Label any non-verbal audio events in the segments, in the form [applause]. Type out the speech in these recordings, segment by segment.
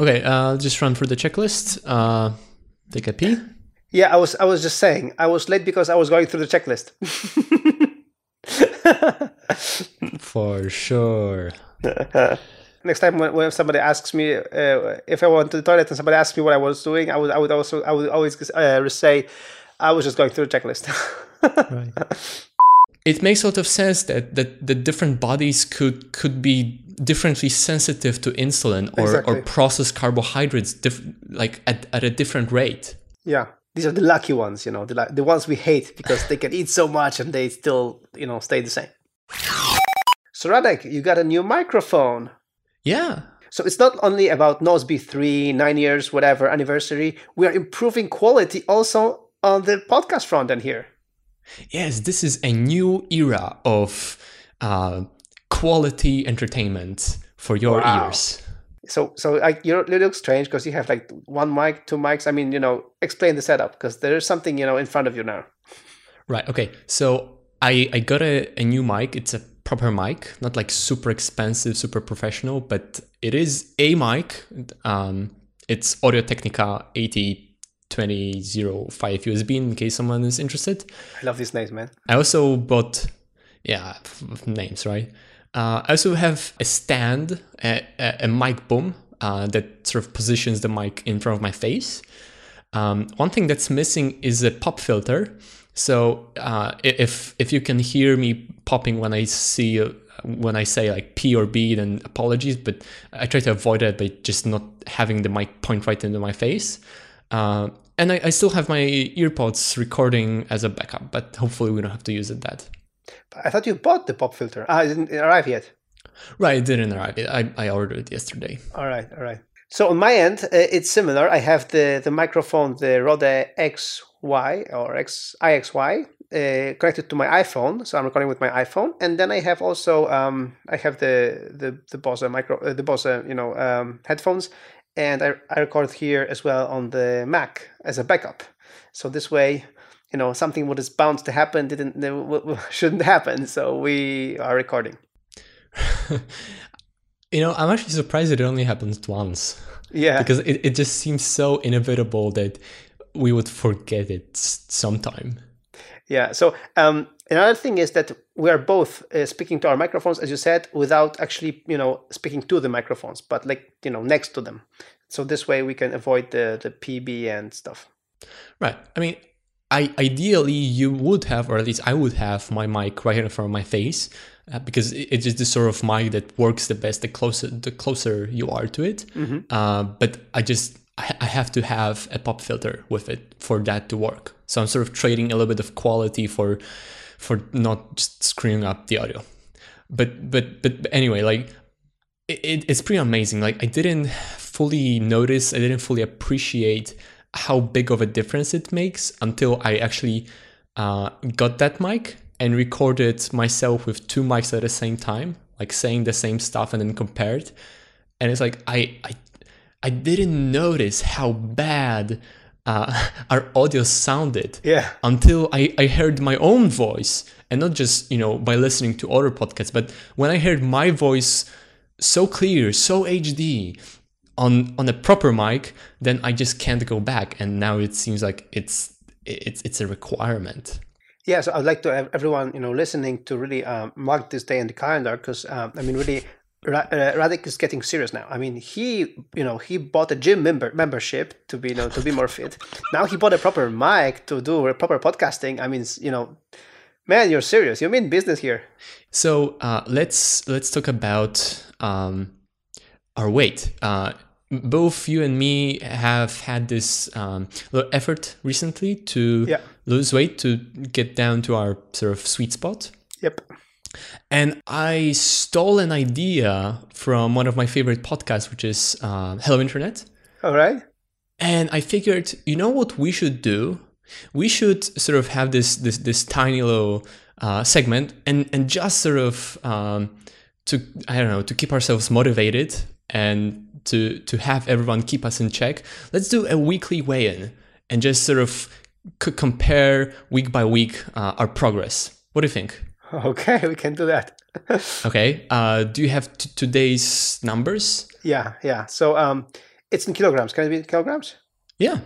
Okay, uh, just run through the checklist. Uh, take a pee. Yeah, I was I was just saying I was late because I was going through the checklist. [laughs] [laughs] For sure. [laughs] Next time when, when somebody asks me uh, if I went to the toilet and somebody asks me what I was doing, I would I would also I would always uh, say I was just going through the checklist. right. It makes a lot of sense that, that the different bodies could could be differently sensitive to insulin or, exactly. or process carbohydrates diff- like at, at a different rate. Yeah these are the lucky ones, you know, the the ones we hate because they can eat so much and they still, you know, stay the same. So Radek, you got a new microphone. Yeah. So it's not only about Nozbe 3, nine years, whatever anniversary. We are improving quality also on the podcast front and here. Yes, this is a new era of uh, quality entertainment for your wow. ears so so like you look strange because you have like one mic, two mics. I mean, you know, explain the setup because there is something you know in front of you now. Right. Okay. So I I got a, a new mic. It's a proper mic, not like super expensive, super professional, but it is a mic. Um, it's Audio Technica 802005 USB in case someone is interested. I love these names, man. I also bought, yeah, names, right? Uh, I also have a stand, a, a mic boom uh, that sort of positions the mic in front of my face. Um, one thing that's missing is a pop filter. So uh, if if you can hear me popping when I see uh, when I say like P or B, then apologies. But I try to avoid it by just not having the mic point right into my face. Uh, and I, I, still have my earpods recording as a backup, but hopefully we don't have to use it that. I thought you bought the pop filter. Ah, it didn't arrive yet. Right, it didn't arrive. I, I ordered it yesterday. All right, all right. So on my end, uh, it's similar. I have the, the microphone, the Rode XY or X, IXY, uh, connected to my iPhone. So I'm recording with my iPhone, and then I have also um, I have the the the Bose micro uh, the Bose you know um, headphones, and I, I record here as well on the Mac as a backup. So this way, you know something what is bound to happen didn't [laughs] shouldn't happen. So we are recording. [laughs] You know i'm actually surprised it only happens once. Yeah. Because it, it just seems so inevitable that we would forget it sometime. Yeah. So um, another thing is that we are both uh, speaking to our microphones as you said without actually you know speaking to the microphones but like you know next to them so this way we can avoid the the pb and stuff right i mean I ideally you would have, or at least I would have my mic right in front of my face, uh, because it's just the sort of mic that works the best the closer the closer you are to it. Mm-hmm. Uh, but I just I have to have a pop filter with it for that to work. So I'm sort of trading a little bit of quality for for not just screwing up the audio. But but but anyway, like it, it's pretty amazing. Like I didn't fully notice, I didn't fully appreciate how big of a difference it makes until I actually uh, got that mic and recorded myself with two mics at the same time, like saying the same stuff and then compared. And it's like I I I didn't notice how bad uh, [laughs] our audio sounded yeah. until I, I heard my own voice and not just you know by listening to other podcasts but when i heard my voice so clear so hd on on a proper mic, then I just can't go back. And now it seems like it's it's it's a requirement. Yeah, so I'd like to have everyone you know listening to really um, mark this day in the calendar because um, I mean really. Uh, Radek is getting serious now. I mean, he, you know, he bought a gym member membership to be, you know, to be more fit. Now he bought a proper mic to do a proper podcasting. I mean, you know, man, you're serious. You mean business here. So uh, let's let's talk about um, our weight. Uh, both you and me have had this um, little effort recently to yeah. lose weight to get down to our sort of sweet spot. Yep. And I stole an idea from one of my favorite podcasts, which is uh, Hello Internet. All right. And I figured, you know what we should do? We should sort of have this this this tiny little uh, segment and and just sort of um, to I don't know to keep ourselves motivated and to to have everyone keep us in check, let's do a weekly weigh-in and just sort of c- compare week by week uh, our progress. What do you think? [laughs] Okay, we can do that. [laughs] okay. Uh, do you have t- today's numbers? Yeah, yeah. So um, It's in kilograms. Can it be in kilograms? Yeah.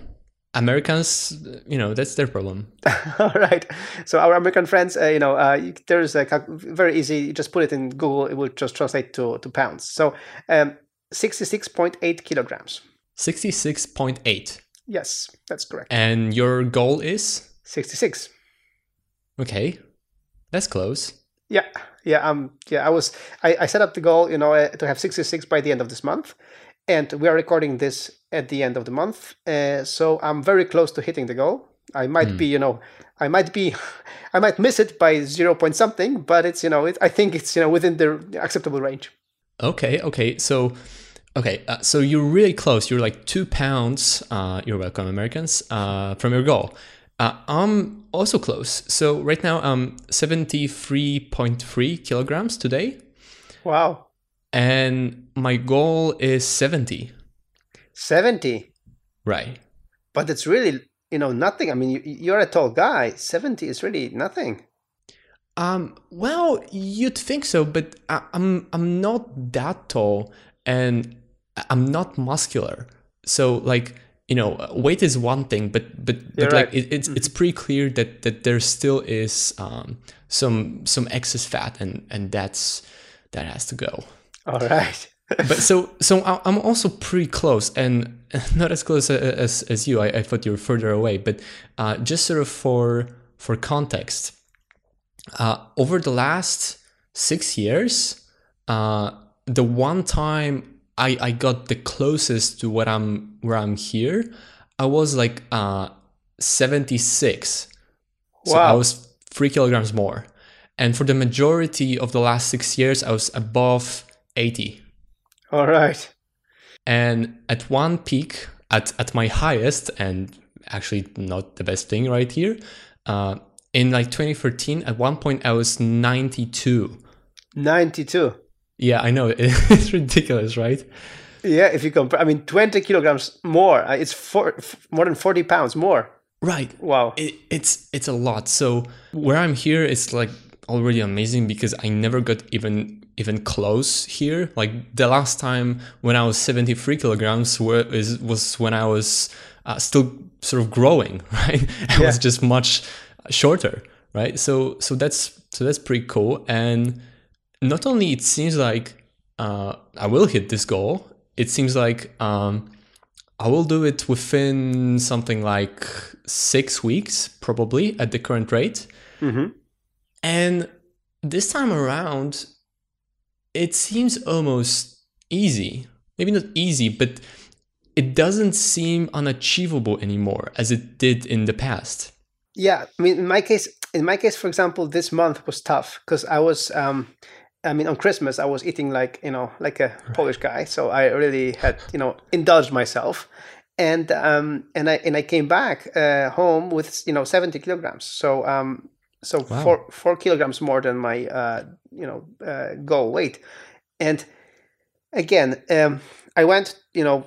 Americans, you know, that's their problem. [laughs] All right. So our American friends, uh, you know, uh, there's a very easy. You just put it in Google; it will just translate to to pounds. So, um, sixty-six point eight kilograms. 66.8. Yes, that's correct. And your goal is? Sixty-six. Okay. That's close. Yeah, yeah, um, yeah. I was I, I set up the goal, you know, uh, to have sixty-six by the end of this month, and we are recording this at the end of the month. Uh, so I'm very close to hitting the goal. I might be, you know, I might be, [laughs] I might miss it by zero point something, but it's, you know, it, I think it's, you know, within the acceptable range. Okay, okay. So, okay, uh, so you're really close. You're like two pounds. Uh, you're welcome, Americans. Uh, from your goal. Uh, I'm also close. So right now I'm 73.3 kilograms today, Wow, and my goal is 70. seventy, Right. but it's really, you know, nothing. I mean, you, you're a tall guy. Seventy is really nothing. Um. Well, you'd think so, but I, I'm I'm not that tall, and I'm not muscular. So like you know, weight is one thing, but but You're but like right. it, it's it's pretty clear that that there still is um some some excess fat, and and that's that has to go. All right. [laughs] But so so I'm also pretty close, and [laughs] not as close as as you. I, I thought you were further away, but uh, just sort of for for context, uh, over the last six years, uh, the one time I, I got the closest to what I'm where I'm here, I was like uh, 76. Wow. So I was three kilograms more. And for the majority of the last six years, I was above 80. All right. And at one peak, at, at my highest, and actually not the best thing right here, uh, in like 2013, at one point I was 92. Ninety-two. Yeah, I know. [laughs] It's ridiculous, right? Yeah, if you compare, I mean, twenty kilograms more. Uh, It's four, f- more than forty pounds more. Right. Wow. It, it's it's a lot. So where I'm here, it's like already amazing because I never got even even close here. Like the last time when I was 73 kilograms were, is, was when I was uh, still sort of growing, [laughs] right? I was just much shorter, right? So so that's so that's pretty cool. And not only it seems like uh, I will hit this goal, it seems like um, I will do it within something like six weeks, probably at the current rate. hmm And this time around, it seems almost easy. Maybe not easy, but it doesn't seem unachievable anymore as it did in the past. Yeah, I mean, in my case, in my case, for example, this month was tough because I was, um, I mean, on Christmas I was eating like you know like a Polish guy, so I really had you know indulged myself, and um, and I and I came back uh, home with you know seventy kilograms, so um, so Wow. four four kilograms more than my uh, you know uh, goal weight, and again, um, I went you know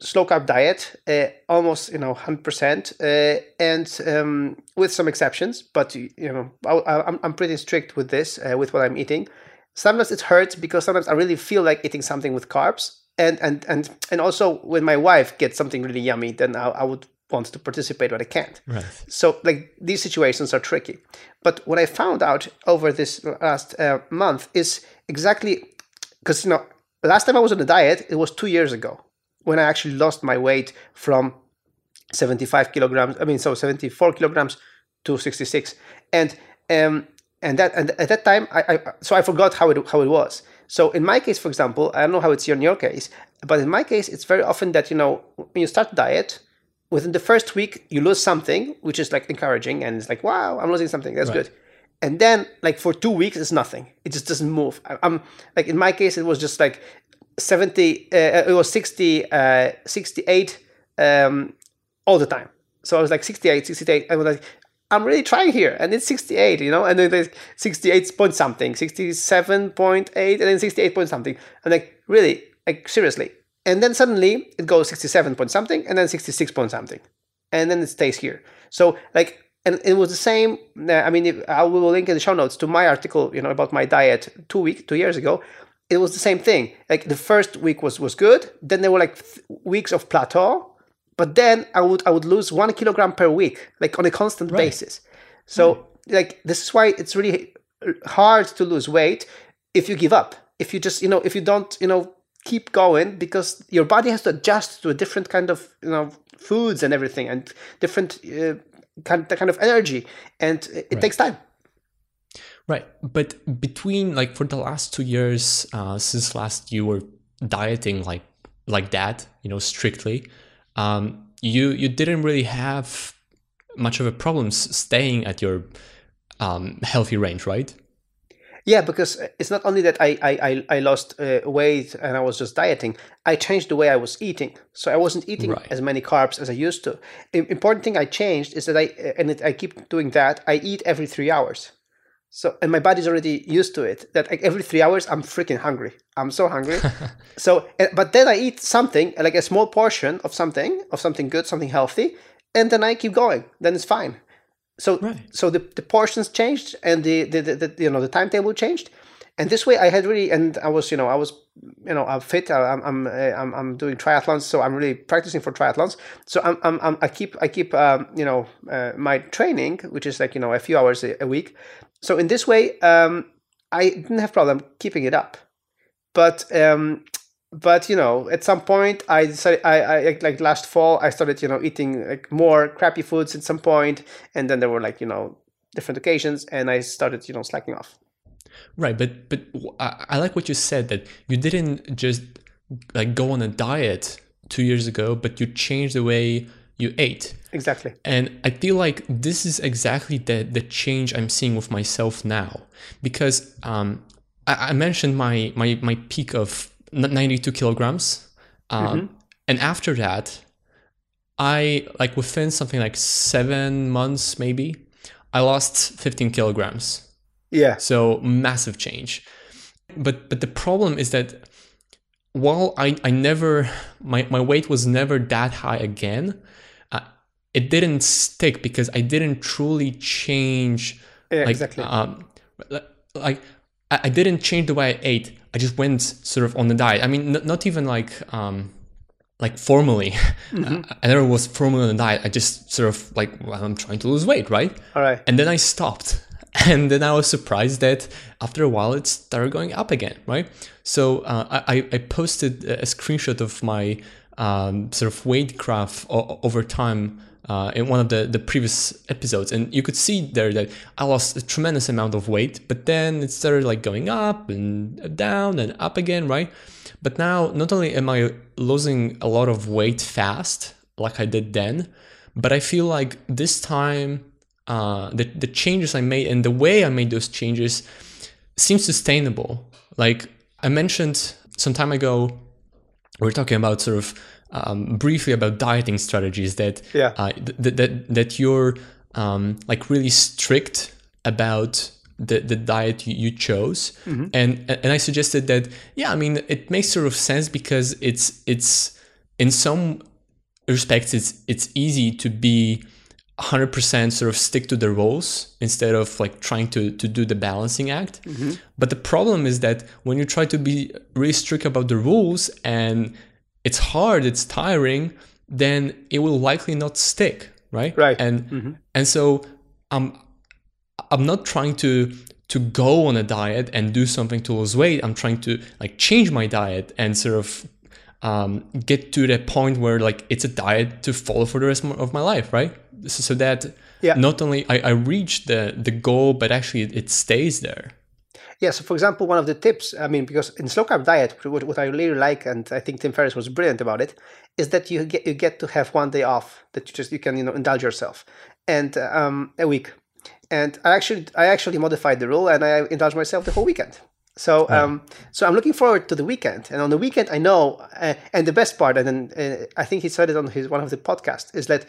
slow carb diet, uh, almost you know hundred percent, uh, and um, with some exceptions. But you know, I, I, I'm I'm pretty strict with this, uh, with what I'm eating. Sometimes it hurts because sometimes I really feel like eating something with carbs, and and and and also when my wife gets something really yummy, then I, I would want to participate, but I can't. Right. So like these situations are tricky. But what I found out over this last uh, month is exactly because you know last time I was on a diet, it was two years ago when I actually lost my weight from 75 kilograms. I mean, so 74 kilograms to 66, and um, and that and at that time, I, I so I forgot how it how it was. So in my case, for example, I don't know how it's in your case, but in my case, it's very often that you know when you start diet, within the first week you lose something, which is like encouraging, and it's like wow, I'm losing something. That's Right. good. And then like for two weeks, it's nothing. It just doesn't move. I, I'm like in my case, it was just like 70 uh, it was 60 uh, 68 um, all the time so i was like 68 68 i was like i'm really trying here and it's 68 you know and then there's 68 point something 67.8 and then 68 point something. I'm like really? Like seriously? And then suddenly it goes 67 point something and then 66 point something and then it stays here. So like and it was the same uh, i mean if, i will link in the show notes to my article you know about my diet two week two years ago. It was the same thing. Like the first week was was good. Then there were like th- weeks of plateau, but then I would I would lose one kilogram per week, like on a constant Right. basis. So like this is why it's really hard to lose weight if you give up. If you just you know if you don't you know keep going because your body has to adjust to a different kind of you know foods and everything and different uh, kind kind of energy and it, it takes time. Right, but between like for the last two years, uh, since last you were dieting like like that, you know, strictly, um, you you didn't really have much of a problem staying at your um, healthy range, right? Yeah, because it's not only that I I, I- lost uh, weight and I was just dieting. I changed the way I was eating, so I wasn't eating Right. as many carbs as I used to. Im- important thing I changed is that I and it, I keep doing that. I eat every three hours. So and my body's already used to it. That like every three hours I'm freaking hungry. I'm so hungry. [laughs] so but then I eat something like a small portion of something of something good, something healthy, and then I keep going. Then it's fine. So Right. so the, the portions changed and the, the, the, the you know the timetable changed, and this way I had really and I was you know I was you know I'm fit I- I'm I'm uh, I'm, I'm doing triathlons so I'm really practicing for triathlons so I'm, I'm, I'm I keep I keep um, you know uh, my training which is like you know a few hours a, a week so in this way um, I didn't have problem keeping it up. But um, but you know at some point i decided I, I like- last fall i started you know eating like more crappy foods at some point and then there were like you know different occasions and i started you know slacking off. Right, but but I like what you said that you didn't just like go on a diet two years ago, but you changed the way you ate. exactly And I feel like this is exactly the the change I'm seeing with myself now, because um, I, I mentioned my my my peak of 92 kilograms, um, and after that, I like within something like seven months maybe, I lost 15 kilograms. yeah So massive change. But but the problem is that while I, I never my, my weight was never that high again, it didn't stick because I didn't truly change Yeah, like exactly um li- like I, I didn't change the way I ate. I just went sort of on the diet. I mean n- not even like um like formally. [laughs] I never was formally on a diet. I just sort of like well, I'm trying to lose weight, right? all right And then I stopped. [laughs] And then I was surprised that after a while it started going up again, right? So uh, I, I posted a screenshot of my um, sort of weight graph o- over time uh, in one of the, the previous episodes. And you could see there that I lost a tremendous amount of weight, but then it started like going up and down and up again, right? But now, not only am I losing a lot of weight fast, like I did then, but I feel like this time uh, the the changes I made and the way I made those changes seems sustainable. Like I mentioned some time ago, we're talking about sort of um, briefly about dieting strategies that Yeah. uh, th- th- that that you're um, like really strict about the, the diet you, you chose. And and I suggested that yeah I mean it makes sort of sense because it's it's in some respects it's it's easy to be 100% sort of stick to the rules instead of like trying to to do the balancing act. But the problem is that when you try to be really strict about the rules and it's hard it's tiring then it will likely not stick right? Right. and and so i'm i'm not trying to to go on a diet and do something to lose weight. I'm trying to like change my diet and sort of um, get to the point where like it's a diet to follow for the rest of my life right? So, so that Yeah. not only I, I reach the the goal but actually it, it stays there Yeah, so for example, one of the tips, I mean, because in slow carb diet, what, what I really like, and I think Tim Ferriss was brilliant about it, is that you get you get to have one day off that you just you can you know indulge yourself, and um, a week. And I actually I actually modified the rule, and I indulge myself the whole weekend. So um, so I'm looking forward to the weekend, and on the weekend I know, uh, and the best part, and then uh, I think he said it on his one of the podcasts, is that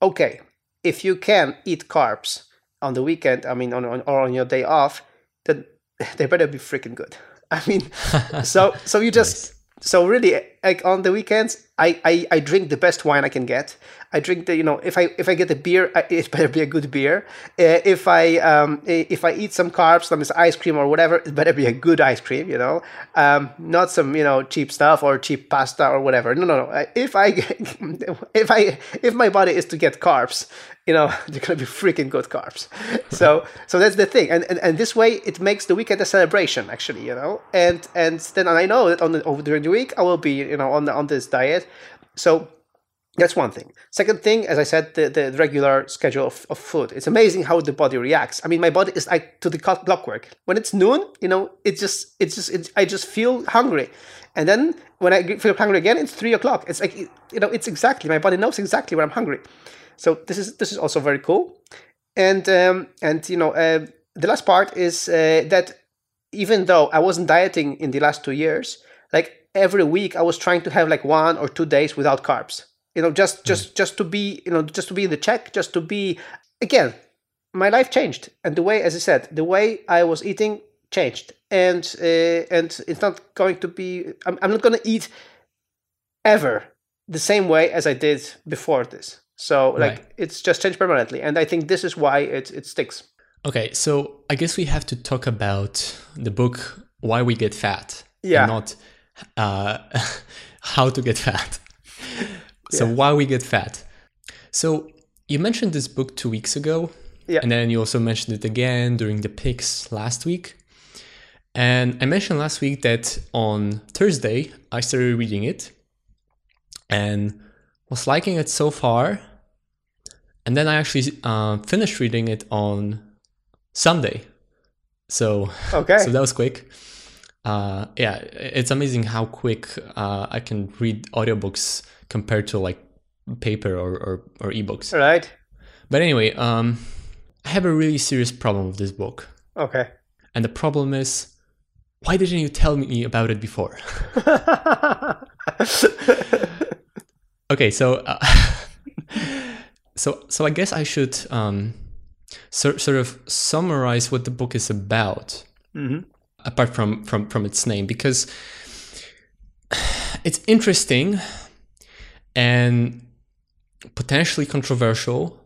okay, if you can eat carbs on the weekend, I mean, on, on or on your day off, [sighs] they better be freaking good. I mean, [laughs] so so you just so really like on the weekends, I, I, I drink the best wine I can get. I drink the you know if I if I get a beer, it better be a good beer. Uh, if I um if I eat some carbs, some ice cream or whatever, it better be a good ice cream. You know, um, not some you know cheap stuff or cheap pasta or whatever. No, no, no. If I [laughs] if I if my body is to get carbs, you know, [laughs] they're gonna be freaking good carbs. So so that's the thing, and, and and this way it makes the weekend a celebration actually, you know, and and then I know that on the over during the week I will be you know on the, on this diet, so that's one thing. Second thing, as I said, the, the regular schedule of, of food. It's amazing how the body reacts. I mean, my body is like to the clockwork. When it's noon, you know, it just, it's just, it, I just feel hungry. And then when I feel hungry again, it's three o'clock. It's like, you know, it's exactly, my body knows exactly when I'm hungry. So this is, this is also very cool. And, um, and, you know, uh, the last part is uh, that even though I wasn't dieting in the last two years, like every week I was trying to have like one or two days without carbs. You know just hmm. just just to be you know just to be in the check just to be again my life changed. And the way as i said the way i was eating changed. And uh, and it's not going to be i'm, I'm not going to eat ever the same way as i did before this. So like right. it's just changed permanently. And i think this is why it it sticks. Okay so i guess we have to talk about the book why we get fat yeah. not uh, [laughs] how to get fat so why we get fat? So you mentioned this book two weeks ago. Yeah. And then you also mentioned it again during the picks last week. And I mentioned last week that on Thursday I started reading it and was liking it so far. And then I actually uh, finished reading it on Sunday. So [laughs] okay. so that was quick. Uh, yeah, it's amazing how quick uh, I can read audiobooks compared to like paper or, or, or ebooks. Right. But anyway, um, I have a really serious problem with this book. Okay. And the problem is, why didn't you tell me about it before? [laughs] okay, so uh, [laughs] so so I guess I should um, so, sort of summarize what the book is about, mm-hmm. Apart from from from its name, because it's interesting and potentially controversial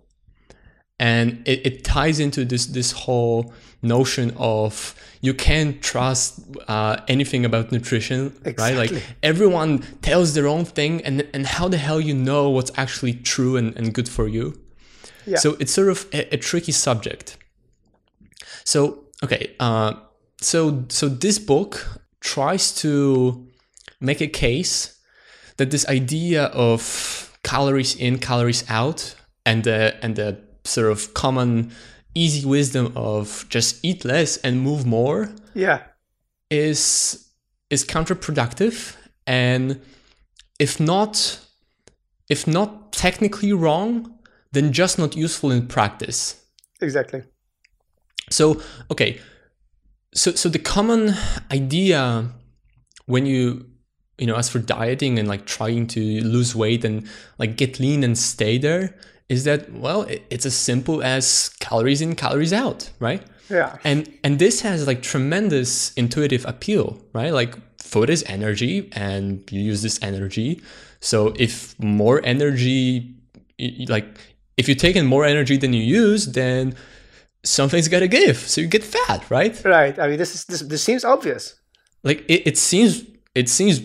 and it, it ties into this this whole notion of you can't trust uh, anything about nutrition exactly. right like everyone tells their own thing and and how the hell you know what's actually true and, and good for you yeah. so it's sort of a, a tricky subject so okay uh, so so this book tries to make a case that this idea of calories in, calories out, and the and the sort of common easy wisdom of just eat less and move more, yeah, is is counterproductive and if not if not technically wrong, then just not useful in practice. Exactly. So, okay. So so the common idea when you you know, as for dieting and like trying to lose weight and like get lean and stay there, is that well, it's as simple as calories in, calories out, right? Yeah. And and this has like tremendous intuitive appeal, right? Like food is energy, and you use this energy. So if more energy, like if you take in more energy than you use, then something's got to give. So you get fat, right? Right. I mean, this is this, this seems obvious. Like it, it seems it seems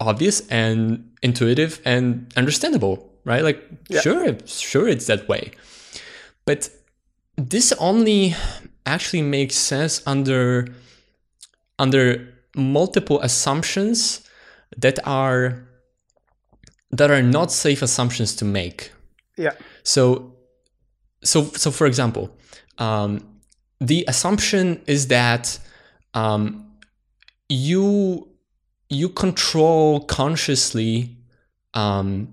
obvious and intuitive and understandable, right? Like, yeah. sure, sure, it's that way. But this only actually makes sense under under multiple assumptions that are that are not safe assumptions to make. Yeah. So, so, so for example, um, the assumption is that um, you you control consciously um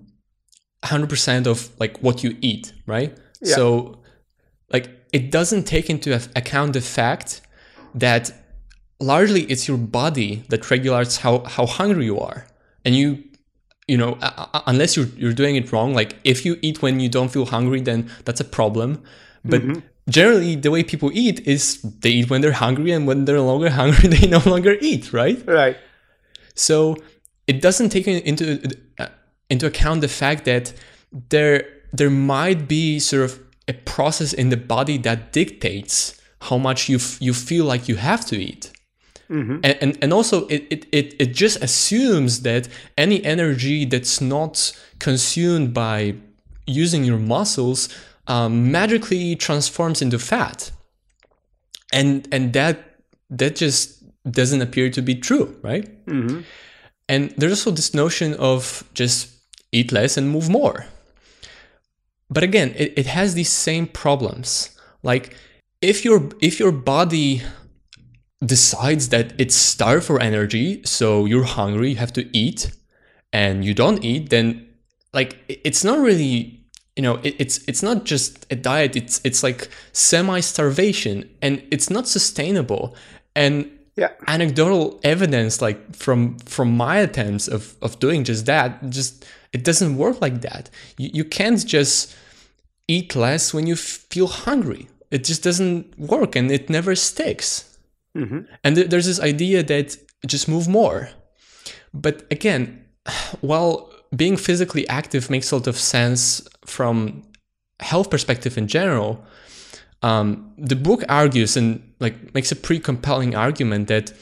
100% of like what you eat right yeah. so like it doesn't take into account the fact that largely it's your body that regulates how how hungry you are and you you know uh, unless you're you're doing it wrong like if you eat when you don't feel hungry then that's a problem but mm-hmm. generally the way people eat is they eat when they're hungry and when they're no longer [laughs] hungry they no longer eat right right so it doesn't take into uh, into account the fact that there there might be sort of a process in the body that dictates how much you f- you feel like you have to eat. And, and, and also it, it, it, it just assumes that any energy that's not consumed by using your muscles um, magically transforms into fat. And and that that just doesn't appear to be true right? And there's also this notion of just eat less and move more. But again it, it has these same problems. Like if your if your body decides that it's starved for energy so you're hungry you have to eat and you don't eat then like it's not really you know it, it's it's not just a diet it's it's like semi starvation and it's not sustainable. And Yeah. anecdotal evidence like from from my attempts of of doing just that just it doesn't work like that. You, you can't just eat less when you feel hungry. It just doesn't work and it never sticks and th- there's this idea that just move more. But again while being physically active makes a lot of sense from health perspective in general um, the book argues and like makes a pretty compelling argument that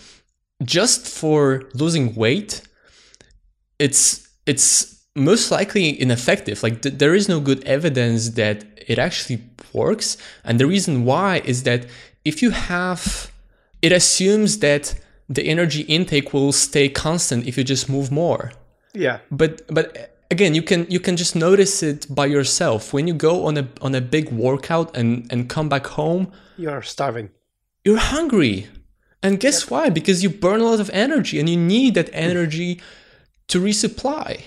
just for losing weight it's it's most likely ineffective. Like th- there is no good evidence that it actually works. And the reason why is that if you have it assumes that the energy intake will stay constant if you just move more. Yeah. but but again you can you can just notice it by yourself. When you go on a on a big workout and and come back home You're starving. you're hungry. And guess why? Because you burn a lot of energy and you need that mm. energy to resupply.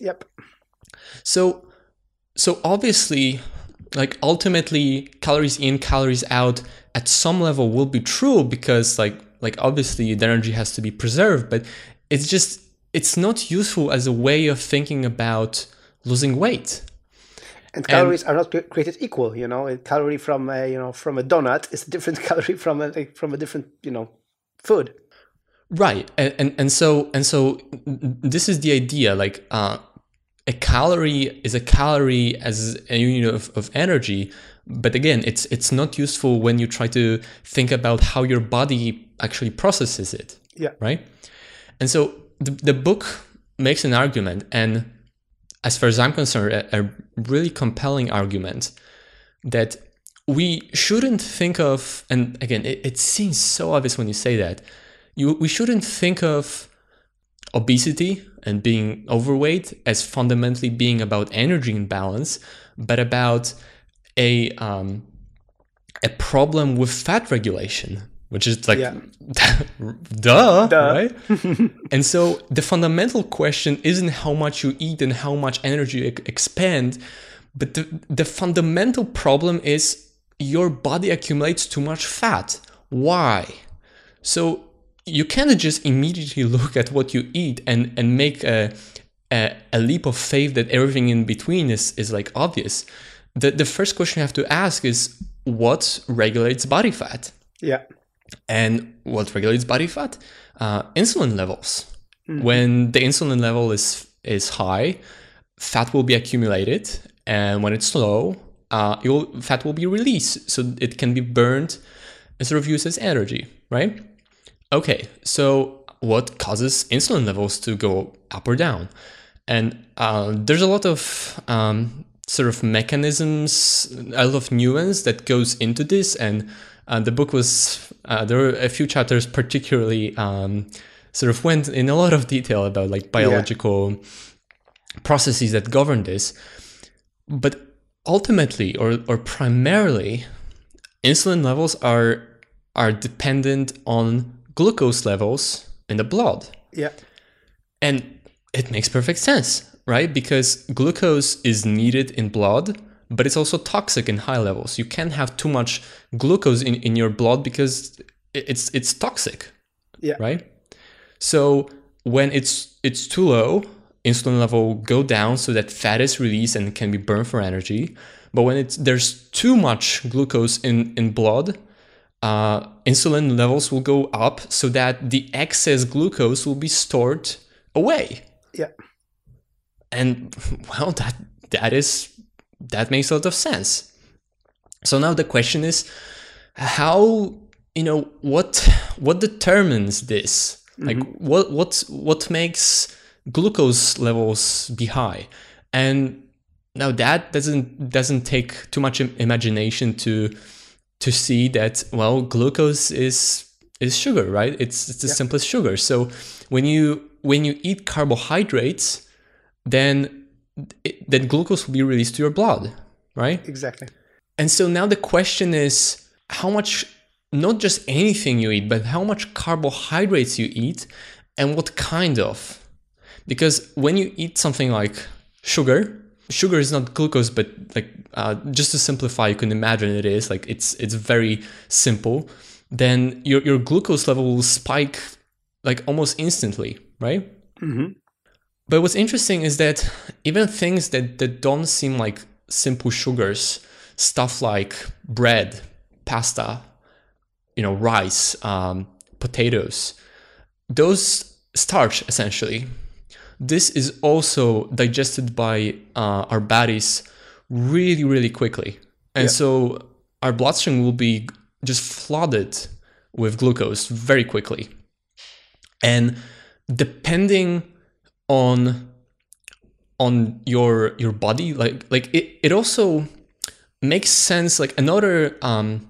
Yep. so so obviously like ultimately calories in calories out at some level will be true because like like obviously the energy has to be preserved but it's just it's not useful as a way of thinking about losing weight And calories are not created equal. You know, a calorie from a you know from a donut is a different [laughs] calorie from a like, from a different you know food. right and, and and so and so this is the idea like uh a calorie is a calorie as a unit of, of energy but again it's it's not useful when you try to think about how your body actually processes it Yeah. right and so the, the book makes an argument and as far as i'm concerned a, a really compelling argument that we shouldn't think of and again it, it seems so obvious when you say that you we shouldn't think of obesity and being overweight as fundamentally being about energy imbalance but about a um, a problem with fat regulation which is like Yeah. [laughs] duh, Duh. right [laughs] and so the fundamental question isn't how much you eat and how much energy you expend but the, the fundamental problem is your body accumulates too much fat why so you can't just immediately look at what you eat and, and make a, a, a leap of faith that everything in between is, is like obvious. The, the first question you have to ask is what regulates body fat? Yeah. And what regulates body fat? Uh, insulin levels. When the insulin level is is high, fat will be accumulated, and when it's low, uh, it will, fat will be released, so it can be burned and sort of used as energy, right? Okay, so what causes insulin levels to go up or down? And uh, there's a lot of um, sort of mechanisms, a lot of nuance that goes into this. And uh, the book was, uh, there were a few chapters particularly um, sort of went in a lot of detail about like biological processes that govern this. But ultimately, or, or primarily, insulin levels are are dependent on glucose levels in the blood. Yeah. And it makes perfect sense, right? Because glucose is needed in blood, but it's also toxic in high levels. You can't have too much glucose in, in your blood because it's it's toxic, Yeah. right? So when it's it's too low, insulin level go down so that fat is released and can be burned for energy. But when it's there's too much glucose in in blood, uh, insulin levels will go up so that the excess glucose will be stored away. Yeah. And [laughs] well, that that is that makes a lot of sense. So now the question is how you know what what determines this? Like what what what makes glucose levels be high? And now that doesn't doesn't take too much imagination to to see that well glucose is is sugar right it's it's the simplest sugar so when you when you eat carbohydrates then it, then glucose will be released to your blood right Exactly. and so now the question is how much, not just anything you eat, but how much carbohydrates you eat and what kind of. Because when you eat something like sugar, sugar is not glucose, but like uh, just to simplify, you can imagine it is like it's it's very simple. Then your your glucose level will spike like almost instantly, right? Mm-hmm. But what's interesting is that even things that, that don't seem like simple sugars, stuff like bread, pasta, you know, rice, um, potatoes, those starch essentially. This is also digested by uh, our bodies really, really quickly. And Yeah. so our bloodstream will be just flooded with glucose very quickly. And depending on on your your body like like it, it also makes sense like another um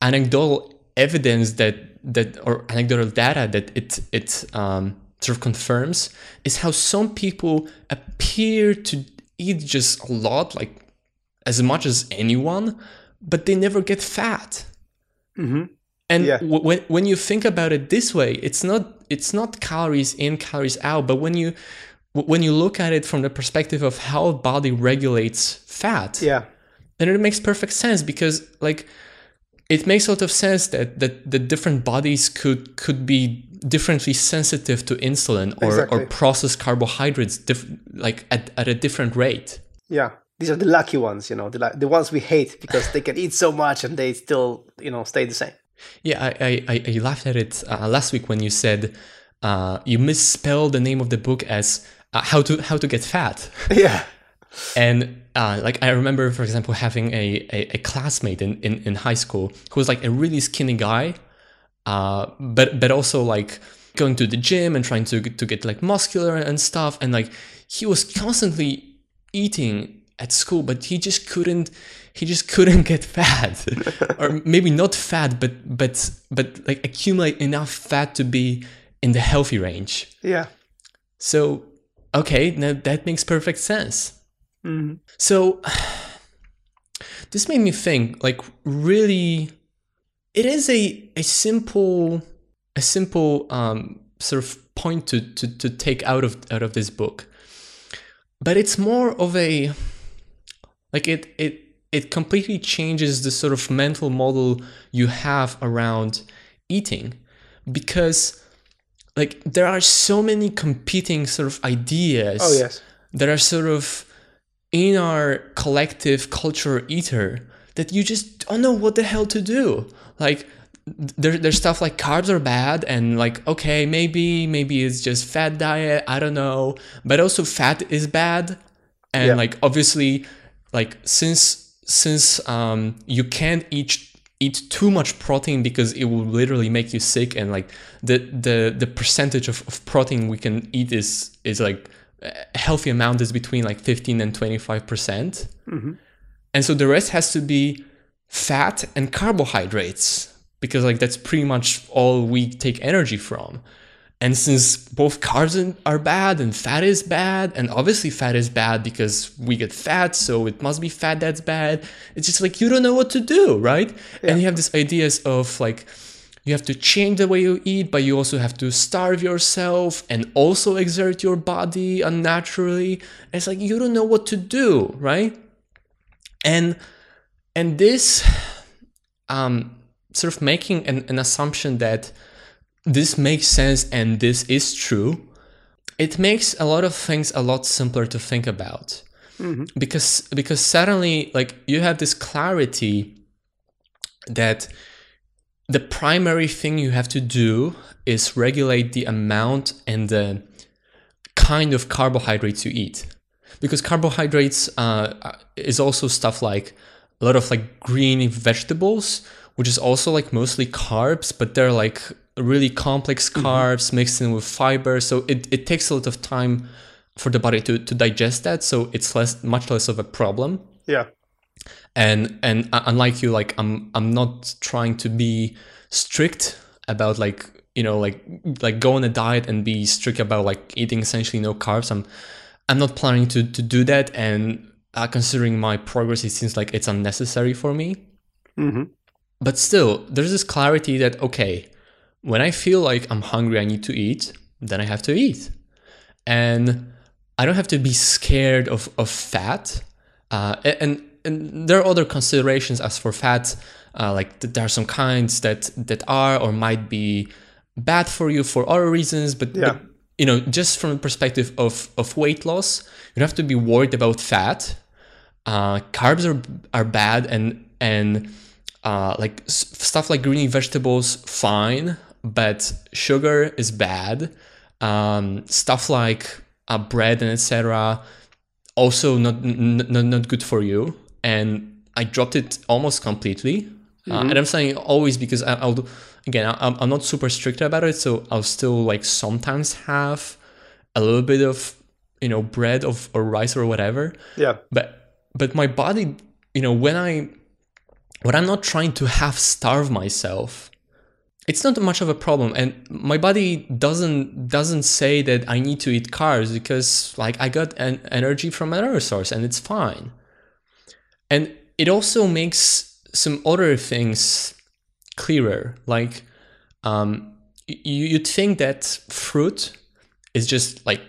anecdotal evidence that that or anecdotal data that it it um sort of confirms is how some people appear to eat just a lot like as much as anyone but they never get fat hmm and Yeah. w- when when you think about it this way, it's not it's not calories in, calories out. But when you w- when you look at it from the perspective of how a body regulates fat, Yeah. then it makes perfect sense because like it makes a lot of sense that that the different bodies could could be differently sensitive to insulin or Exactly. or process carbohydrates diff- like at, at a different rate. Yeah. These are the lucky ones, you know, the the ones we hate because they can eat so much and they still, you know, stay the same. Yeah, I I, I, I laughed at it uh, last week when you said uh, you misspelled the name of the book as uh, how to how to get fat, [laughs] Yeah. and uh, like I remember, for example, having a, a, a classmate in, in, in high school who was like a really skinny guy, uh, but but also like going to the gym and trying to to get like muscular and stuff, and like he was constantly eating at school, but he just couldn't he just [laughs] couldn't get fat, [laughs] or maybe not fat, but but but like accumulate enough fat to be in the healthy range. Yeah. So okay, now that makes perfect sense. hmm So [sighs] this made me think like really it is a a simple a simple um sort of point to to to take out of out of this book. But it's more of a like it it it completely changes the sort of mental model you have around eating because like there are so many competing sort of ideas Oh yes. that are sort of in our collective culture ether that you just don't know what the hell to do. Like there, there's stuff like carbs are bad and like okay maybe maybe it's just fat diet I don't know but also fat is bad and Yeah. like obviously like since since um you can't eat eat too much protein because it will literally make you sick and like the the the percentage of, of protein we can eat is is like a healthy amount is between like 15 and 25 percent and so the rest has to be fat and carbohydrates because like that's pretty much all we take energy from. And since both carbs are bad and fat is bad and obviously fat is bad because we get fat so it must be fat that's bad it's just like you don't know what to do right? And you have these ideas of like you have to change the way you eat but you also have to starve yourself and also exert your body unnaturally. It's like you don't know what to do right and and this um sort of making an, an assumption that this makes sense and this is true it makes a lot of things a lot simpler to think about. Because because suddenly like you have this clarity that the primary thing you have to do is regulate the amount and the kind of carbohydrates you eat because carbohydrates uh, is also stuff like a lot of like green vegetables which is also like mostly carbs but they're like really complex mm-hmm. carbs mm-hmm. mixed in with fiber so it, it takes a lot of time for the body to, to digest that so it's less much less of a problem yeah and and unlike you like i'm i'm not trying to be strict about like you know like like go on a diet and be strict about like eating essentially no carbs i'm i'm not planning to to do that and uh, considering my progress it seems like it's unnecessary for me mm-hmm. but still there's this clarity that okay when i feel like i'm hungry i need to eat then i have to eat and i don't have to be scared of of fat uh, and and there are other considerations as for fat uh, like there are some kinds that that are or might be bad for you for other reasons but, yeah. but you know just from the perspective of of weight loss you don't have to be worried about fat uh, carbs are are bad and and uh, like stuff like green vegetables fine but sugar is bad um, stuff like uh, bread and etc also not, not not good for you and I dropped it almost completely. Mm-hmm. Uh, and I'm saying always because I, will again I'm, I'm not super strict about it, so I'll still like sometimes have a little bit of you know bread of or rice or whatever. Yeah. But but my body, you know, when I when I'm not trying to half starve myself, it's not much of a problem and my body doesn't doesn't say that i need to eat carbs because like i got an energy from another source and it's fine and it also makes some other things clearer. Like, um, you, you'd think that fruit is just like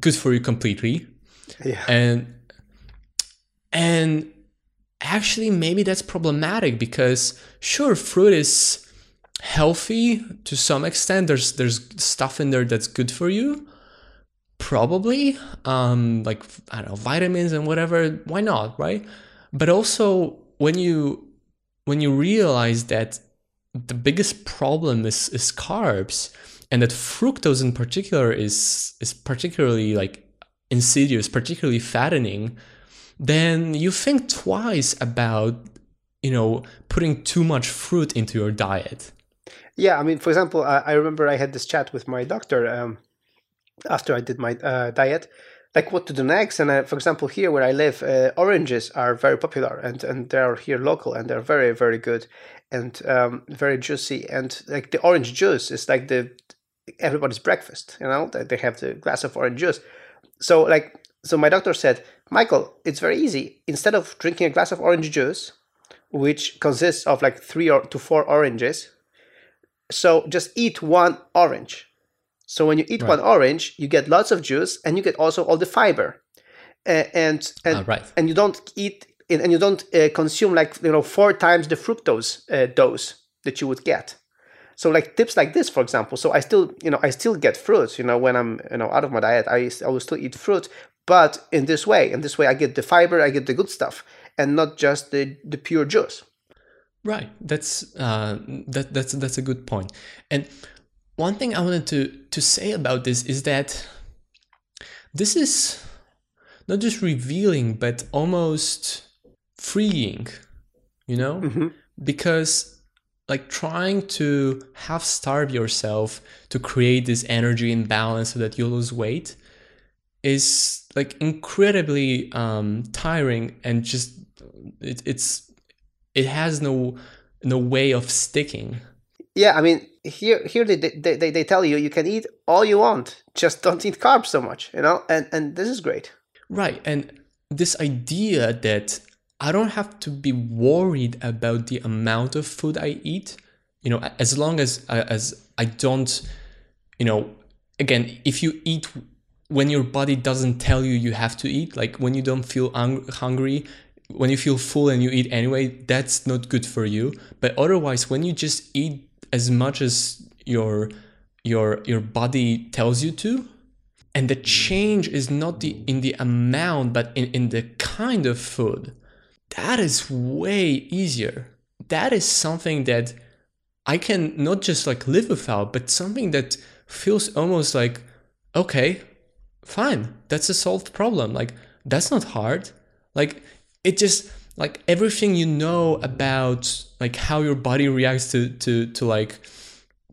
good for you completely. Yeah. And and actually maybe that's problematic because sure fruit is healthy to some extent there's there's stuff in there that's good for you probably um like i don't know vitamins and whatever why not right but also when you when you realize that the biggest problem is is carbs and that fructose in particular is is particularly like insidious particularly fattening then you think twice about you know putting too much fruit into your diet. Yeah i mean for example i, I remember i had this chat with my doctor um, after i did my uh, diet like what to do next. And uh, for example, here where I live, uh, oranges are very popular, and and they're here local, and they're very very good, and um, very juicy. And like the orange juice is like the everybody's breakfast. You know, they have the glass of orange juice. So like so, my doctor said, Michael, it's very easy. Instead of drinking a glass of orange juice, which consists of like three or to four oranges, so just eat one orange so when you eat right. one orange, you get lots of juice and you get also all the fiber. Uh, and and uh, right. and you don't eat and you don't uh, consume like you know four times the fructose uh, dose that you would get. So like tips like this, for example. So I still you know I still get fruit. You know when I'm you know out of my diet, I I will still eat fruit, but in this way. In this way, I get the fiber, I get the good stuff, and not just the the pure juice. Right. That's uh, that that's that's a good point. And one thing I wanted to to say about this is that this is not just revealing but almost freeing, you know? Mm-hmm. Because like trying to half starve yourself to create this energy imbalance so that you lose weight is like incredibly um, tiring and just it, it's it has no no way of sticking yeah, I mean, here here they, they, they, they tell you you can eat all you want, just don't eat carbs so much, you know, and and this is great. Right, and this idea that I don't have to be worried about the amount of food I eat, you know, as long as as I don't, you know, again, if you eat when your body doesn't tell you you have to eat, like when you don't feel un- hungry, when you feel full and you eat anyway, that's not good for you. But otherwise, when you just eat as much as your your your body tells you to and the change is not the in the amount but in, in the kind of food that is way easier that is something that i can not just like live without but something that feels almost like okay fine. That's a solved problem. Like that's not hard. Like it just like everything you know about like how your body reacts to to to like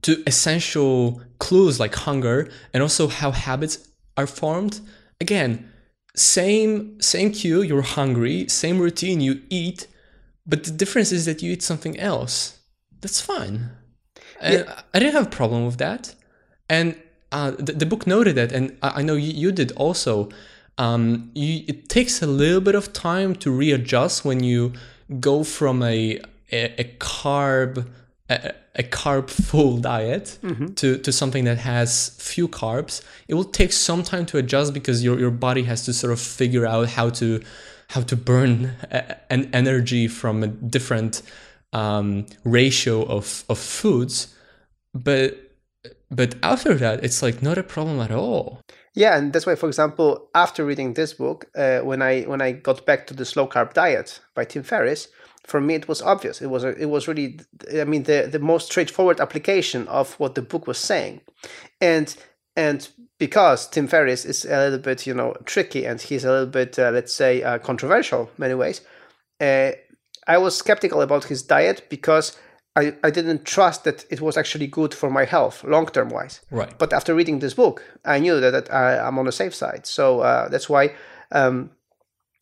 to essential clues like hunger and also how habits are formed. Again, same same cue, you're hungry, same routine, you eat, but the difference is that you eat something else. That's fine. And yeah. I didn't have a problem with that. And uh, the, the, book noted that, and I, I know you, you, did also. Um, you, it takes a little bit of time to readjust when you go from a a, a carb a, a, carb full diet mm-hmm. to, to something that has few carbs. It will take some time to adjust because your, your body has to sort of figure out how to how to burn a, an energy from a different um, ratio of, of foods. But but after that, it's like not a problem at all. Yeah, and that's why, for example, after reading this book, uh, when I when I got back to the slow carb diet by Tim Ferriss, for me it was obvious. It was a, it was really, I mean, the the most straightforward application of what the book was saying, and and because Tim Ferriss is a little bit you know tricky and he's a little bit uh, let's say uh, controversial many ways, uh, I was skeptical about his diet because I, I didn't trust that it was actually good for my health long term wise. Right. But after reading this book, I knew that, that I, am on the safe side. So uh, that's why, um,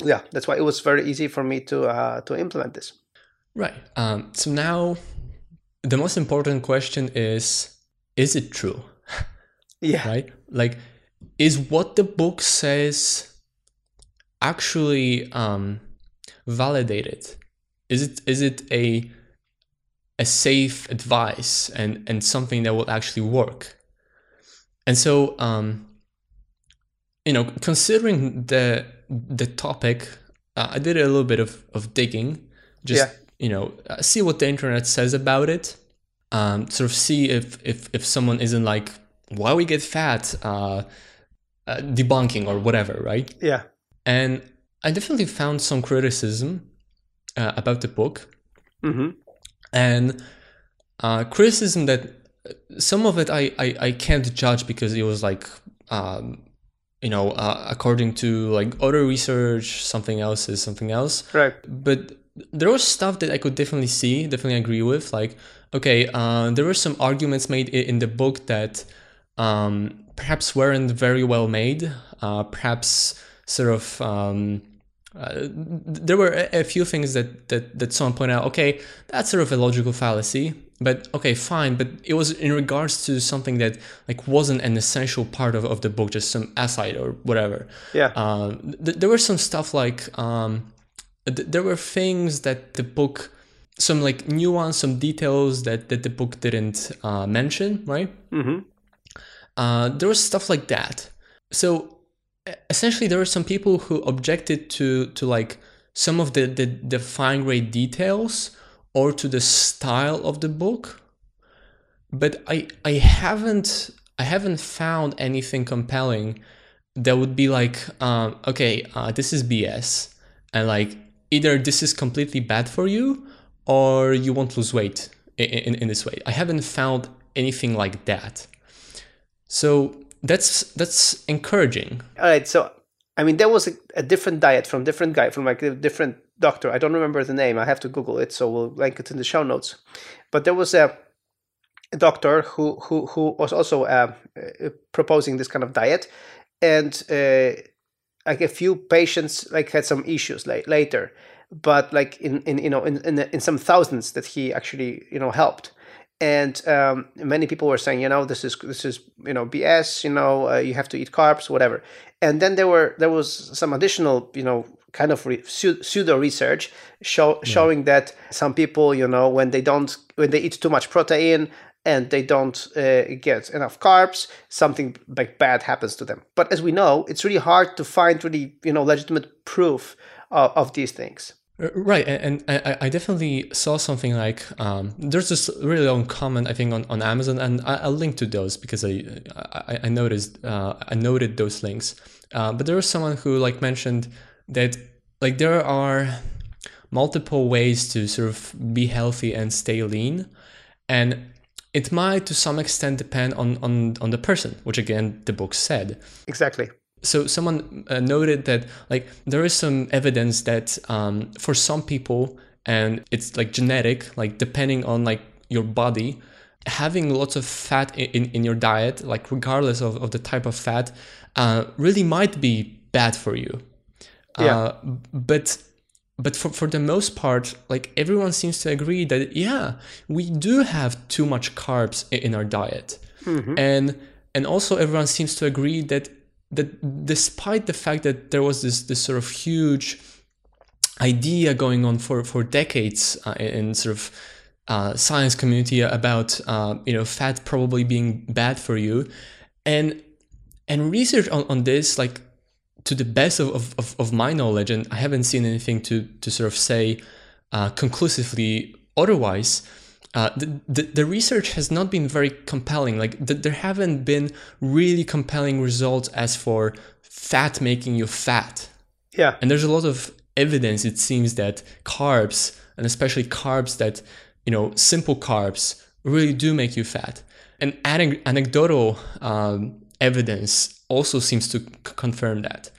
yeah, that's why it was very easy for me to uh, to implement this. Right. Um, so now, the most important question is: Is it true? [laughs] yeah. Right. Like, is what the book says actually um, validated? Is it is it a a safe advice and and something that will actually work. And so, um, you know, considering the the topic, uh, I did a little bit of of digging, just yeah. you know, uh, see what the internet says about it. Um, sort of see if if if someone isn't like why we get fat, uh, uh, debunking or whatever, right? Yeah. And I definitely found some criticism uh, about the book. Mm-hmm and uh, criticism that some of it I, I, I can't judge because it was like um, you know uh, according to like other research something else is something else. Right. But there was stuff that I could definitely see definitely agree with like okay uh, there were some arguments made in the book that um, perhaps weren't very well made uh, perhaps sort of um, uh, there were a, a, few things that, that that someone pointed out. Okay, that's sort of a logical fallacy, but okay, fine. But it was in regards to something that like wasn't an essential part of, of the book, just some aside or whatever. Yeah. Uh, th- there were some stuff like um, th- there were things that the book, some like nuance, some details that that the book didn't uh, mention, right? Mm-hmm. Uh, there was stuff like that. So essentially there were some people who objected to to like some of the the, the fine grade details or to the style of the book but i i haven't i haven't found anything compelling that would be like um, okay uh, this is bs and like either this is completely bad for you or you won't lose weight in, in, in this way. I haven't found anything like that. So that's that's encouraging. All right, so I mean, there was a, a, different diet from different guy from like a different doctor. I don't remember the name. I have to Google it, so we'll link it in the show notes. But there was a, doctor who who who was also uh, uh, proposing this kind of diet, and uh, like a few patients like had some issues later, but like in in you know in in, in some thousands that he actually you know helped and um, many people were saying, you know, this is this is you know BS. You know, uh, you have to eat carbs, whatever. And then there were there was some additional, you know, kind of re- pseudo research show, yeah. showing that some people, you know, when they don't when they eat too much protein and they don't uh, get enough carbs, something like bad happens to them. But as we know, it's really hard to find really you know legitimate proof of, of these things. Uh, right, and, I, I, definitely saw something like um, there's this really long comment I think on, on Amazon, and I, will link to those because I I, I noticed uh, I noted those links. Uh, but there was someone who like mentioned that like there are multiple ways to sort of be healthy and stay lean, and it might to some extent depend on on on the person, which again the book said exactly so someone uh, noted that like there is some evidence that um, for some people and it's like genetic like depending on like your body having lots of fat in, in your diet like regardless of, of the type of fat uh, really might be bad for you. Yeah. uh, but but for, for the most part like everyone seems to agree that yeah we do have too much carbs in our diet. And and also everyone seems to agree that that despite the fact that there was this this sort of huge idea going on for for decades uh, in sort of uh, science community about uh, you know fat probably being bad for you. And and research on, on this like to the best of, of, of- my knowledge and i haven't seen anything to to sort of say uh, conclusively otherwise uh, the, the, the research has not been very compelling like th- there haven't been really compelling results as for fat making you fat Yeah. and there's a lot of evidence, it seems, that carbs, and especially carbs that, you know, simple carbs, really do make you fat. And anec- anecdotal um, evidence also seems to c- confirm that.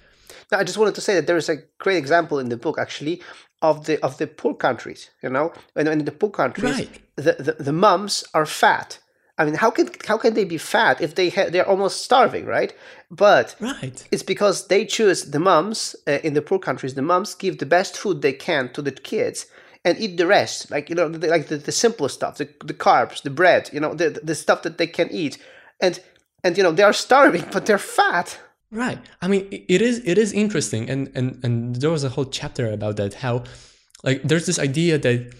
Now, I just wanted to say that there is a great example in the book, actually, of the of the poor countries. You know, and in the poor countries, Right. the, the the mums are fat. I mean, how can how can they be fat if they ha- they're almost starving, right? But Right. it's because they choose the mums uh, in the poor countries. The mums give the best food they can to the kids and eat the rest, like you know, the, like the, the simple stuff, the, the carbs, the bread, you know, the the stuff that they can eat, and and you know they are starving, [laughs] but they're fat. Right. I mean, it is it is interesting, and and and there was a whole chapter about that. How, like, there's this idea that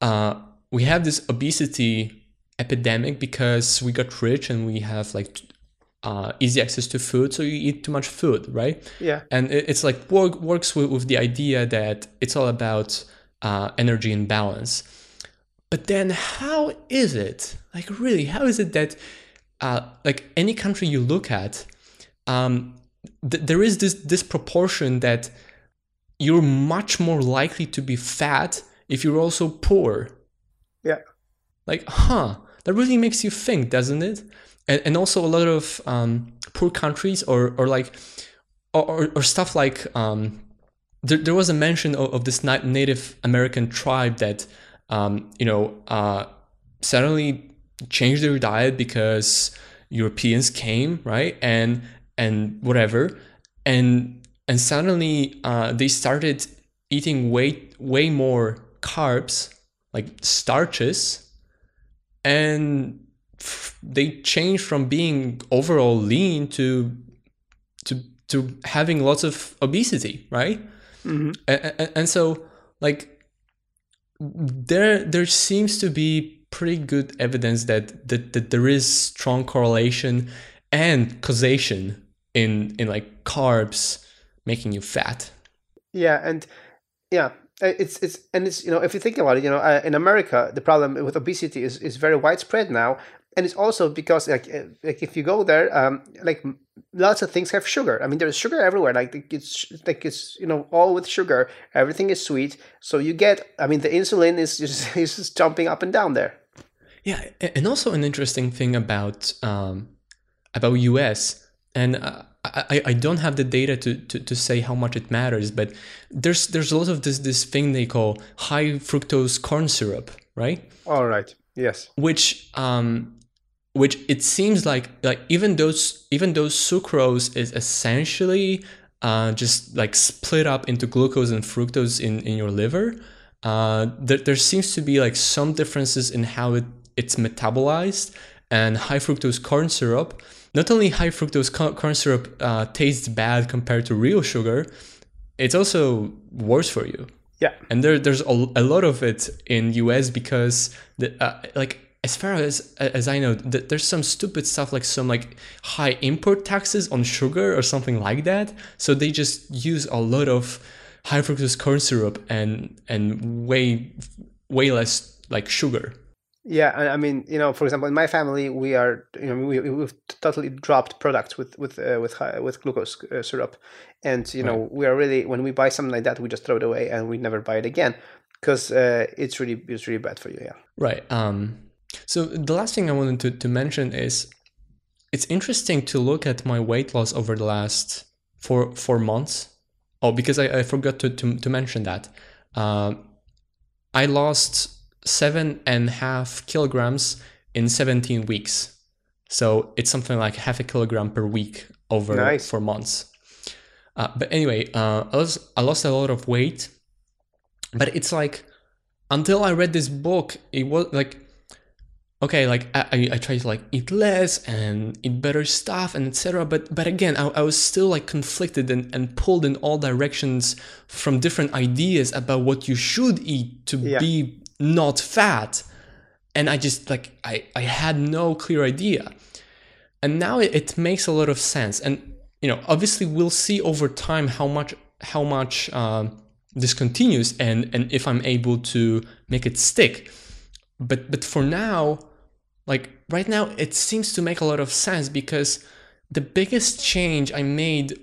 uh, we have this obesity epidemic because we got rich and we have like uh, easy access to food, so you eat too much food, right? Yeah. And it, it's like work works with, with the idea that it's all about uh, energy and balance. But then, how is it? Like, really, how is it that, uh, like, any country you look at, um, th- there is this disproportion that you're much more likely to be fat if you're also poor. Yeah. Like, huh? That really makes you think, doesn't it? And, and also a lot of um, poor countries or or like or, or, stuff like um, there, there was a mention of, of this Native American tribe that um, you know uh, suddenly changed their diet because Europeans came, right? And and whatever, and and suddenly uh, they started eating way way more carbs, like starches, and they changed from being overall lean to to to having lots of obesity, right? hmm and, and so like there there seems to be pretty good evidence that, that that there is strong correlation and causation in in like carbs making you fat Yeah, and yeah, uh, it's it's and it's you know if you think about it, you know, uh, in America the problem with obesity is is very widespread now, and it's also because like uh, like if you go there, um, like lots of things have sugar. I mean, there's sugar everywhere. Like it's like it's you know all with sugar. Everything is sweet, so you get. I mean, the insulin is [laughs] just is just jumping up and down there. yeah and also an interesting thing about um about us and uh, I, I don't have the data to, to, to say how much it matters but there's there's a lot of this this thing they call high fructose corn syrup right All right. Yes. which um which it seems like like even those even those sucrose is essentially uh, just like split up into glucose and fructose in, in your liver uh, there, there seems to be like some differences in how it, it's metabolized and high fructose corn syrup not only high fructose corn syrup uh, tastes bad compared to real sugar it's also worse for you. Yeah. and there there's a, a lot of it in US because the uh, like as far as as I know th- there's some stupid stuff like some like high import taxes on sugar or something like that. So they just use a lot of high fructose corn syrup and and way way less like sugar Yeah, I I mean, you know, for example, in my family, we are, you know, we we've totally dropped products with with uh, with high, with glucose uh, syrup, and you know, we are really when we buy something like that, we just throw it away and we never buy it again because uh, it's really it's really bad for you. Yeah. Right. Um, so the last thing I wanted to, to mention is it's interesting to look at my weight loss over the last four four months. Oh, because I, I forgot to, to, to mention that. Uh, I lost seven and a half kilograms in 17 weeks. So it's something like half a kilogram per week over Nice. four months. Uh, but anyway, uh, I, was, I lost a lot of weight. But it's like, until I read this book, it was like, okay, like I, I, tried to like eat less and eat better stuff and etc. But but again, I, I was still like conflicted and, and pulled in all directions from different ideas about what you should eat to Yeah. be not fat. And I just like I, I had no clear idea. And now it, it makes a lot of sense. And you know, obviously we'll see over time how much how much um, this continues and and if I'm able to make it stick. But but for now, like right now it seems to make a lot of sense because the biggest change I made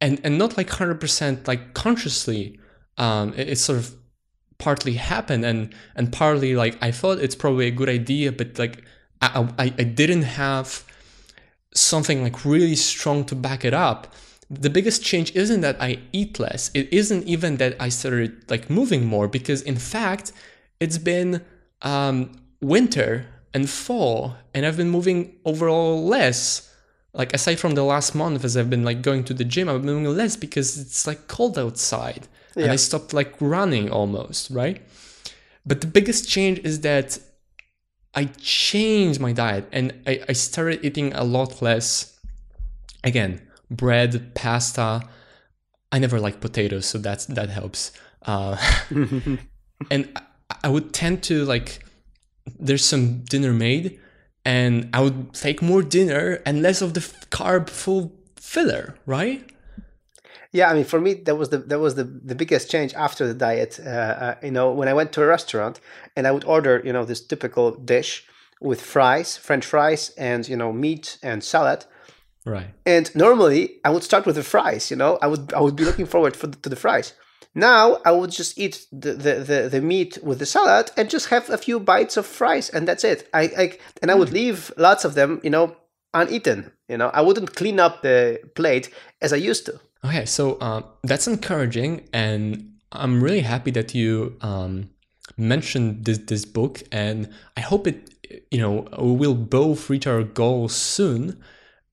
and and not like 100% like consciously um it, it sort of partly happened and and partly like I thought it's probably a good idea but like I I, I didn't have something like really strong to back it up the biggest change isn't that I eat less. It isn't even that I started like moving more because in fact, it's been um, winter and fall and I've been moving overall less. Like aside from the last month as I've been like going to the gym, I've been moving less because it's like cold outside. And I stopped like running almost, right? But the biggest change is that I changed my diet and I, I started eating a lot less. Again bread pasta. I never like potatoes so that's that helps. Uh, [laughs] [laughs] and I, I would tend to like there's some dinner made and i would take more dinner and less of the carb full filler right Yeah, I mean, for me, that was the that was the, the biggest change after the diet. Uh, uh, you know, when I went to a restaurant and I would order, you know, this typical dish with fries, French fries, and you know, meat and salad. right And normally, I would start with the fries. You know, I would I would be looking forward for the, to the fries. Now I would just eat the, the, the, the meat with the salad and just have a few bites of fries, and that's it. I, I and I would leave lots of them, you know, uneaten. You know, I wouldn't clean up the plate as I used to. Okay, so um, that's encouraging, and I'm really happy that you um, mentioned this this book, and I hope it, you know, we will both reach our goals soon.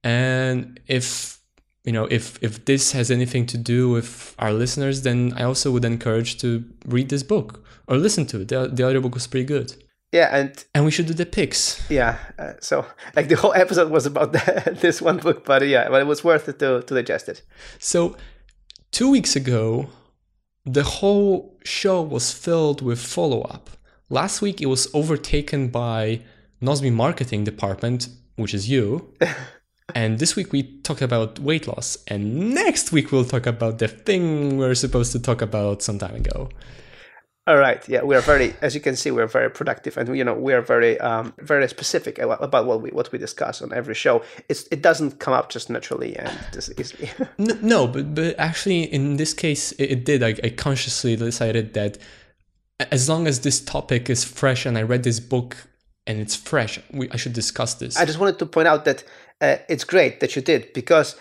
And if you know, if if this has anything to do with our listeners, then I also would encourage to read this book or listen to it. The, the audiobook was pretty good, Yeah, and and we should do the picks. yeah, uh, so like the whole episode was about [laughs] this one book, but yeah, but it was worth it to to digest it. So, two weeks ago, the whole show was filled with follow up. Last week, it was overtaken by Nosby Marketing Department, which is you. [laughs] and this week, we talked about weight loss. And next week, we'll talk about the thing we are supposed to talk about some time ago. All right, yeah, we are very, as you can see, we're very productive, and you know we are very, um, very specific about what we what we discuss on every show. It's it doesn't come up just naturally, and this is [laughs] N- no, but, but actually, in this case, it, it did. I, I consciously decided that as long as this topic is fresh and I read this book and it's fresh, we, I should discuss this. I just wanted to point out that uh, it's great that you did because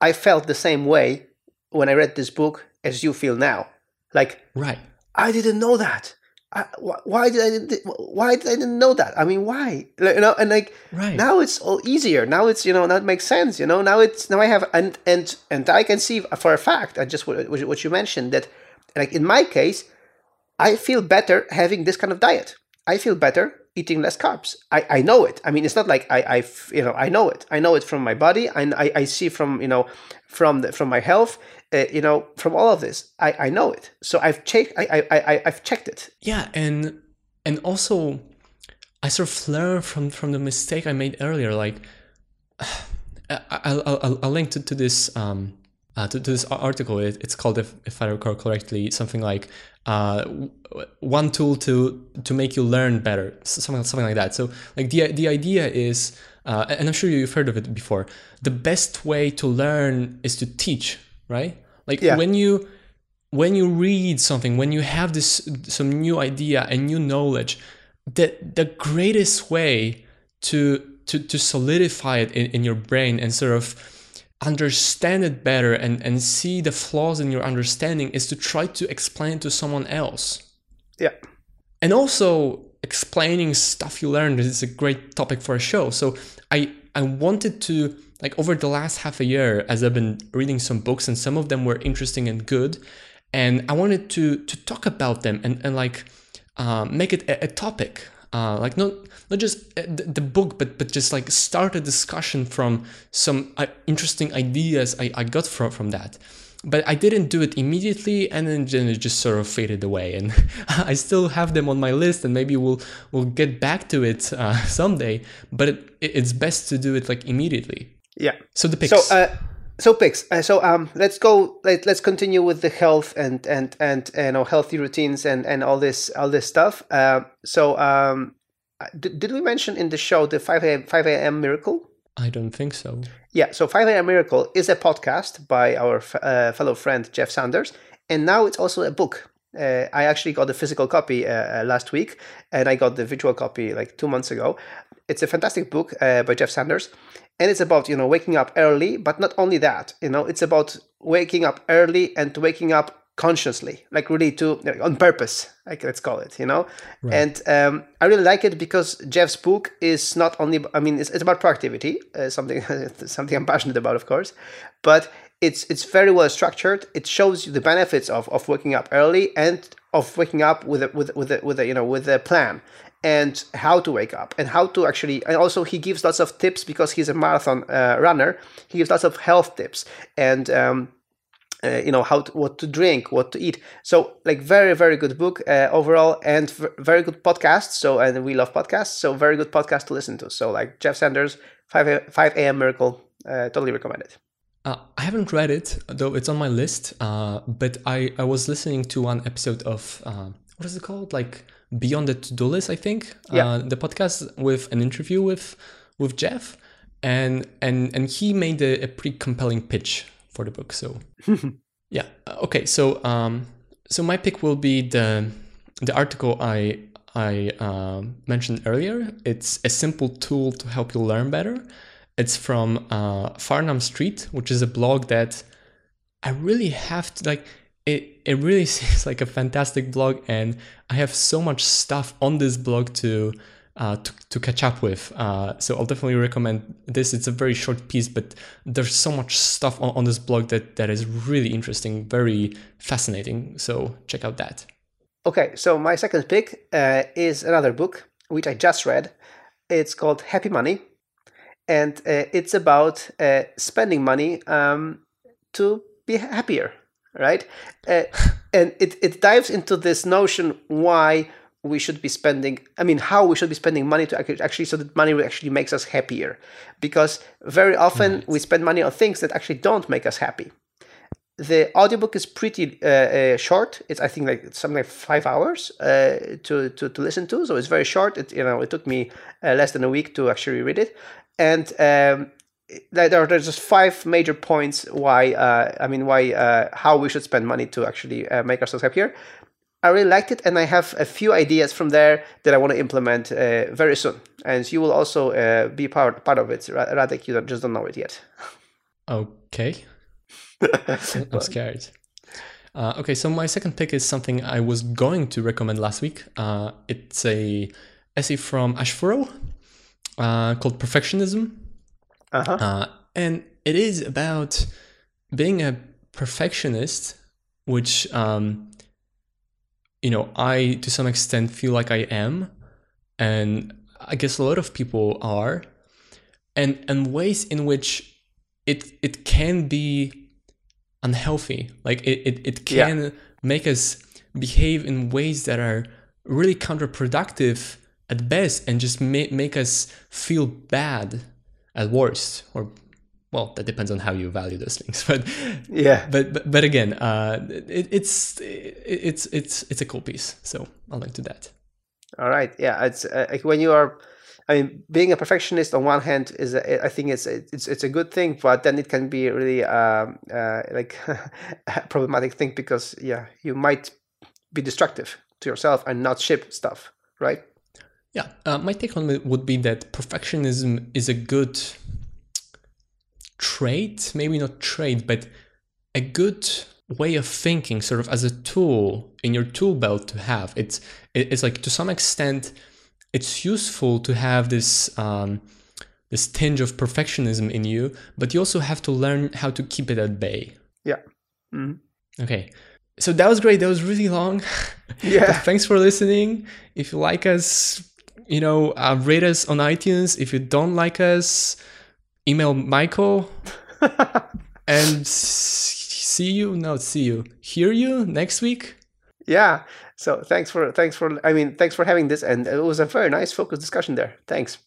I felt the same way when I read this book as you feel now. Like right. I didn't know that. I, wh- why did I why did I didn't know that? I mean, why? Like, you know, and like Right. now it's all easier. Now it's you know now it makes sense. You know now it's now I have and and and I can see for a fact. I just what what you mentioned that like in my case, I feel better having this kind of diet. I feel better eating less carbs. I, I know it. I mean, it's not like I, I you know I know it. I know it from my body. and I, I see from you know from the, from my health. Uh, you know from all of this. I, I know it. So I've checked. I, I I I've checked it. Yeah, and and also I sort of learned from from the mistake I made earlier. Like [sighs] I, I'll, I'll, I'll link to, to this um uh, to, to this article. It, it's called, if, if I recall correctly, something like uh, one tool to to make you learn better, something something like that. So like the the idea is, uh, and I'm sure you've heard of it before. The best way to learn is to teach, right? Like Yeah. when you when you read something, when you have this some new idea and new knowledge, the the greatest way to to to solidify it in, in your brain and sort of understand it better and and see the flaws in your understanding is to try to explain to someone else. Yeah. And also explaining stuff you learned is a great topic for a show. So i i wanted to like over the last half a year as i've been reading some books and some of them were interesting and good and i wanted to to talk about them and and like uh, make it a, a topic uh, like not not just uh, the, book but but just like start a discussion from some uh, interesting ideas I, I got from from that. But I didn't do it immediately and then it just sort of faded away and [laughs] I still have them on my list and maybe we'll we'll get back to it uh, [laughs] someday. But it, it's best to do it like immediately. Yeah. So the picks. so uh, so picks uh, so um let's go let, let's continue with the health and and and you know healthy routines and and all this all this stuff uh, so um did, did we mention in the show the 5 a.m. 5 a.m. miracle I don't think so. Yeah, so 5 a.m. Miracle is a podcast by our uh, fellow friend Jeff Sanders, and now it's also a book. Uh, I actually got the physical copy uh, last week, and I got the virtual copy like two months ago. It's a fantastic book uh, by Jeff Sanders, and it's about you know waking up early, but not only that. You know, it's about waking up early and waking up consciously, like really to on purpose, like let's call it, you know. Right. And um, I really like it because Jeff's book is not only, I mean, it's, it's about productivity, uh, something [laughs] something I'm passionate about, of course, but it's it's very well structured. It shows you the benefits of, of waking up early and of waking up with a, with with a, with a, you know with a plan and how to wake up and how to actually and also he gives lots of tips because he's a marathon uh, runner. He gives lots of health tips and um, uh, you know how to, what to drink what to eat. So like very very good book uh, overall and v- very good podcast. So and we love podcasts. So very good podcast to listen to. So like jeff sanders 5 a, 5 a.m miracle uh, totally recommend it. Uh, I haven't read it, though it's on my list. Uh, but I, I was listening to one episode of uh, what is it called? Like Beyond the To Do List, I think. Yeah. the podcast with an interview with with Jeff, and and and he made a, a pretty compelling pitch for the book. So [laughs] yeah, uh, okay. So um, so my pick will be the the article I I uh, mentioned earlier. It's a simple tool to help you learn better. It's from uh, Farnam Street, which is a blog that I really have to like. It, it really [laughs] seems like a fantastic blog, and I have so much stuff on this blog to uh, to, to catch up with. Uh, so I'll definitely recommend this. It's a very short piece, but there's so much stuff on, on this blog that, that is really interesting, very fascinating. So check out that. Okay, so my second pick uh, is another book which I just read. It's called Happy Money, and uh, it's about uh, spending money um, to be happier, right? Uh, and it, it dives into this notion why we should be spending i mean how we should be spending money to actually so that money actually makes us happier. Because very often right. we spend money on things that actually don't make us happy. The audiobook is pretty uh, uh, short. It's i think like something like five hours uh, to, to, to listen to. So it's very short. It you know it took me uh, less than a week to actually read it. And um, there are there's just five major points why uh, I mean why uh, how we should spend money to actually uh, make ourselves happier. I really liked it, and I have a few ideas from there that I want to implement uh, very soon. And you will also uh, be part part of it. Radek, you don't, just don't know it yet. Okay. [laughs] I'm scared. Uh, okay, so my second pick is something I was going to recommend last week. Uh, it's a essay from Ash Furrow uh, called Perfectionism. Uh-huh. Uh, and it is about being a perfectionist, which um, you know, I to some extent feel like I am, and I guess a lot of people are, and and ways in which it it can be unhealthy. Like it it, it can yeah. make us behave in ways that are really counterproductive at best and just make, make us feel bad at worst or well that depends on how you value those things [laughs] but yeah. but but, but again uh it, it's it, it's it's it's a cool piece so i'll link to that. All right. Yeah it's uh, like when you are i mean being a perfectionist on one hand is a, i think it's it's it's a good thing but then it can be really um uh, like a [laughs] problematic thing because yeah you might be destructive to yourself and not ship stuff right Yeah, uh, my take on it would be that perfectionism is a good trait, maybe not trait, but a good way of thinking, sort of as a tool in your tool belt to have. It's it's like to some extent, it's useful to have this um, this tinge of perfectionism in you, but you also have to learn how to keep it at bay. Yeah. Mm-hmm. Okay. So that was great. That was really long. [laughs] Yeah. thanks for listening. If you like us, you know, uh, rate us on iTunes. If you don't like us, email Michael. [laughs] and see you. No, see you. Hear you next week. Yeah. So thanks for thanks for I mean thanks for having this, and it was a very nice focused discussion there. Thanks.